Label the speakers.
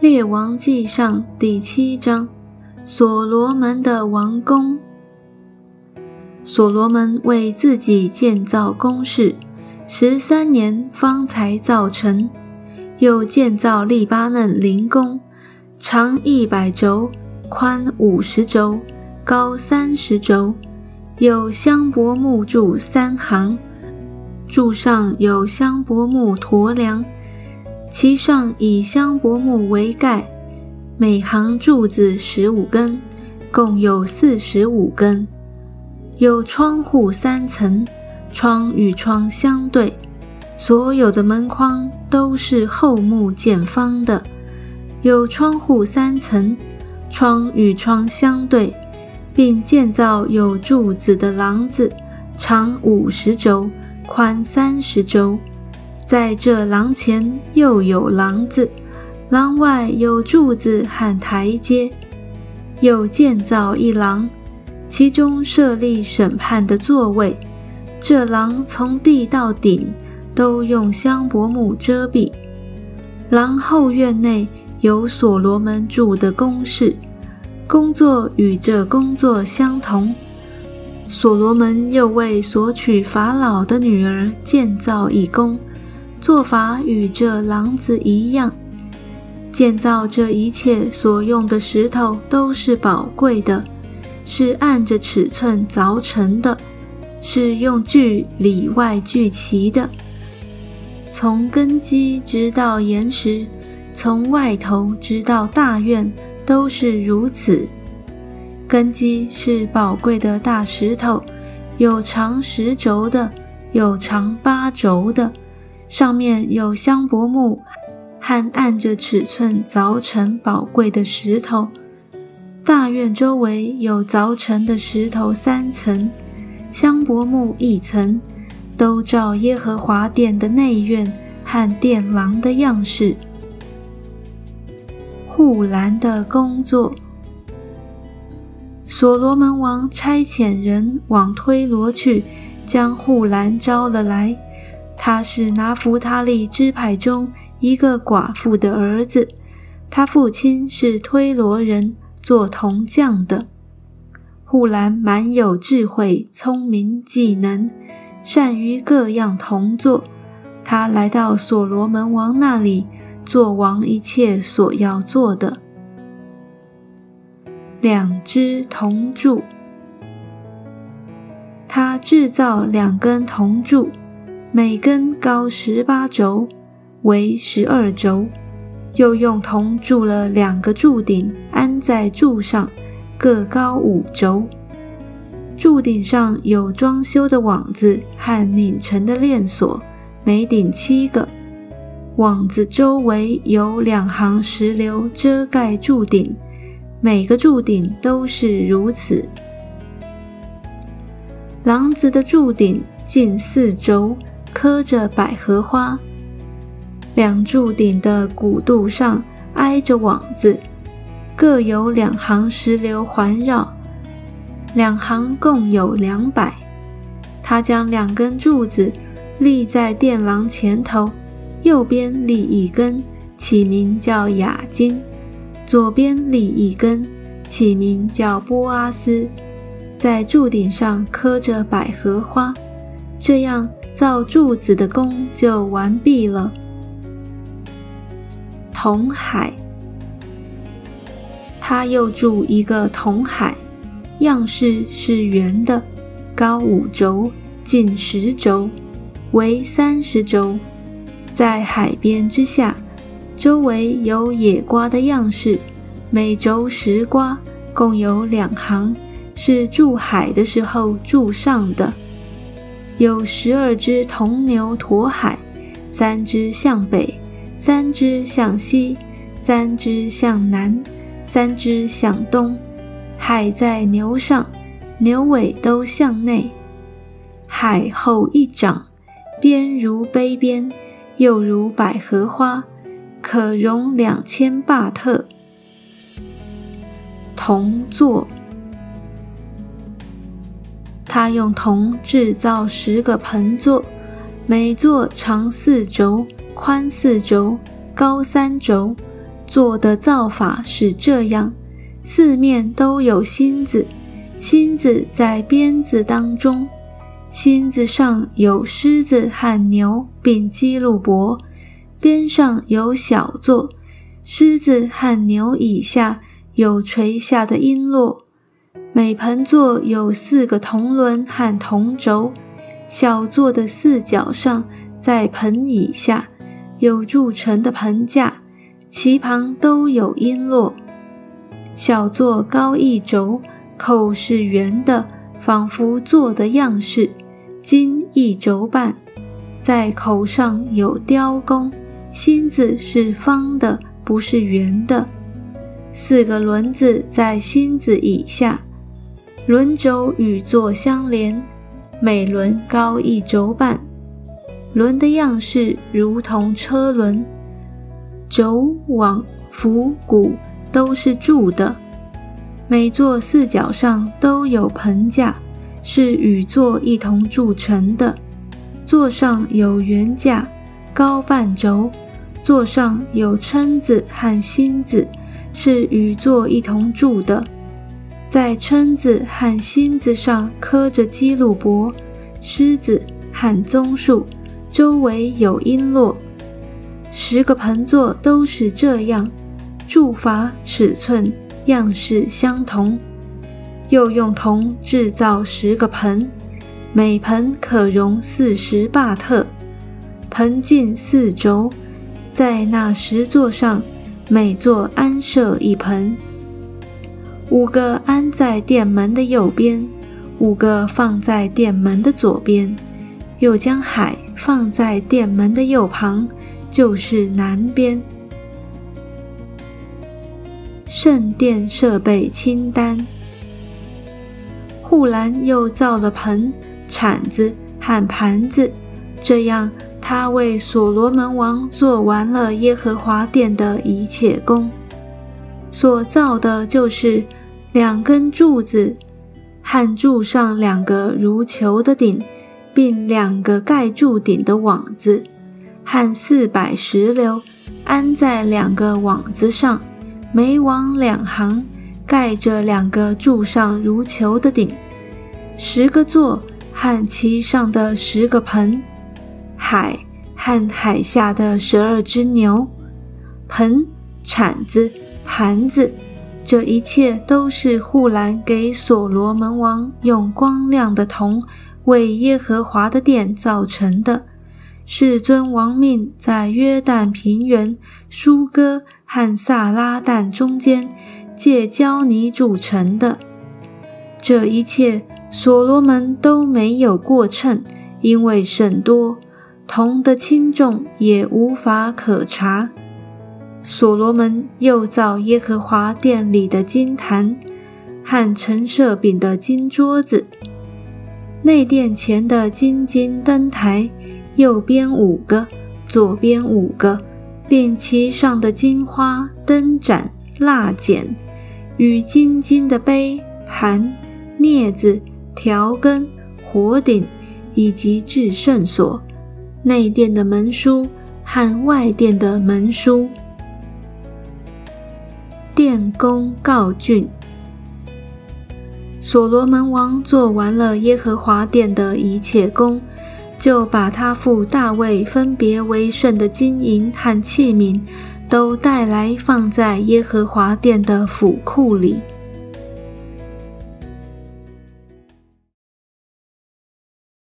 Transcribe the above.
Speaker 1: 列王纪上第七章，所罗门的王宫。所罗门为自己建造宫室，十三年方才造成。又建造利巴嫩灵宫，长一百轴，宽五十轴，高三十轴，有香柏木柱三行，柱上有香柏木驼梁。其上以香柏木为盖，每行柱子十五根，共有四十五根。有窗户三层，窗与窗相对，所有的门框都是厚木建方的。有窗户三层，窗与窗相对，并建造有柱子的廊子，长五十轴，宽三十轴。在这廊前又有廊子，廊外有柱子和台阶，又建造一廊，其中设立审判的座位。这廊从地到顶都用香柏木遮蔽。廊后院内有所罗门住的宫室，工作与这工作相同。所罗门又为所娶法老的女儿建造一宫。做法与这廊子一样，建造这一切所用的石头都是宝贵的，是按着尺寸凿成的，是用锯里外锯齐的。从根基直到岩石，从外头直到大院，都是如此。根基是宝贵的大石头，有长十轴的，有长八轴的。上面有香柏木和按着尺寸凿成宝贵的石头。大院周围有凿成的石头三层，香柏木一层，都照耶和华殿的内院和殿廊的样式。护栏的工作，所罗门王差遣人往推罗去，将护栏招了来。他是拿弗他利支派中一个寡妇的儿子，他父亲是推罗人，做铜匠的。护兰满有智慧、聪明、技能，善于各样铜作。他来到所罗门王那里，做王一切所要做的。两只铜柱，他制造两根铜柱。每根高十八轴，为十二轴，又用铜铸了两个柱顶，安在柱上，各高五轴。柱顶上有装修的网子和拧成的链锁，每顶七个。网子周围有两行石榴遮盖柱顶，每个柱顶都是如此。廊子的柱顶近四轴。刻着百合花，两柱顶的古渡上挨着网子，各有两行石榴环绕，两行共有两百。他将两根柱子立在殿廊前头，右边立一根，起名叫雅金；左边立一根，起名叫波阿斯。在柱顶上刻着百合花，这样。造柱子的工就完毕了。铜海，他又铸一个铜海，样式是圆的，高五轴，近十轴，为三十轴，在海边之下，周围有野瓜的样式，每轴十瓜，共有两行，是筑海的时候筑上的。有十二只铜牛驮海，三只向北，三只向西，三只向南，三只向东。海在牛上，牛尾都向内。海后一掌，边如杯边，又如百合花，可容两千巴特。铜座。他用铜制造十个盆座，每座长四轴，宽四轴，高三轴，做的造法是这样：四面都有心子，心子在鞭子当中，心子上有狮子和牛，并基路伯，边上有小座，狮子和牛以下有垂下的璎珞。每盆座有四个铜轮和铜轴，小座的四角上，在盆以下有铸成的盆架。其旁都有璎珞，小座高一轴，口是圆的，仿佛座的样式，金一轴半，在口上有雕工，心子是方的，不是圆的。四个轮子在心子以下，轮轴与座相连，每轮高一轴半，轮的样式如同车轮。轴、网、浮、鼓都是铸的，每座四角上都有盆架，是与座一同铸成的。座上有圆架，高半轴；座上有蛏子和心子，是与座一同铸的。在蛏子和心子上刻着基路伯、狮子和棕树，周围有璎珞。十个盆座都是这样，铸法、尺寸、样式相同。又用铜制造十个盆，每盆可容四十巴特，盆径四轴，在那十座上，每座安设一盆。五个安在殿门的右边，五个放在殿门的左边，又将海放在殿门的右旁。就是南边圣殿设备清单。护栏又造了盆、铲子和盘子，这样他为所罗门王做完了耶和华殿的一切工。所造的就是两根柱子，和柱上两个如球的顶，并两个盖住顶的网子。和四百石榴安在两个网子上，每网两行，盖着两个柱上如球的顶。十个座和其上的十个盆，海和海下的十二只牛，盆、铲子、盘子，这一切都是护栏给所罗门王用光亮的铜为耶和华的殿造成的。世尊王命在约旦平原、舒哥和萨拉旦中间借胶泥铸成的。这一切，所罗门都没有过称，因为甚多，铜的轻重也无法可查。所罗门又造耶和华殿里的金坛和陈设饼的金桌子，内殿前的金金灯台。右边五个，左边五个，并其上的金花灯盏、蜡剪与金金的杯盘、镊子、调羹、火鼎，以及至圣所内殿的门书和外殿的门书。殿工告竣。所罗门王做完了耶和华殿的一切工。就把他父大卫分别为圣的金银和器皿，都带来放在耶和华殿的府库里。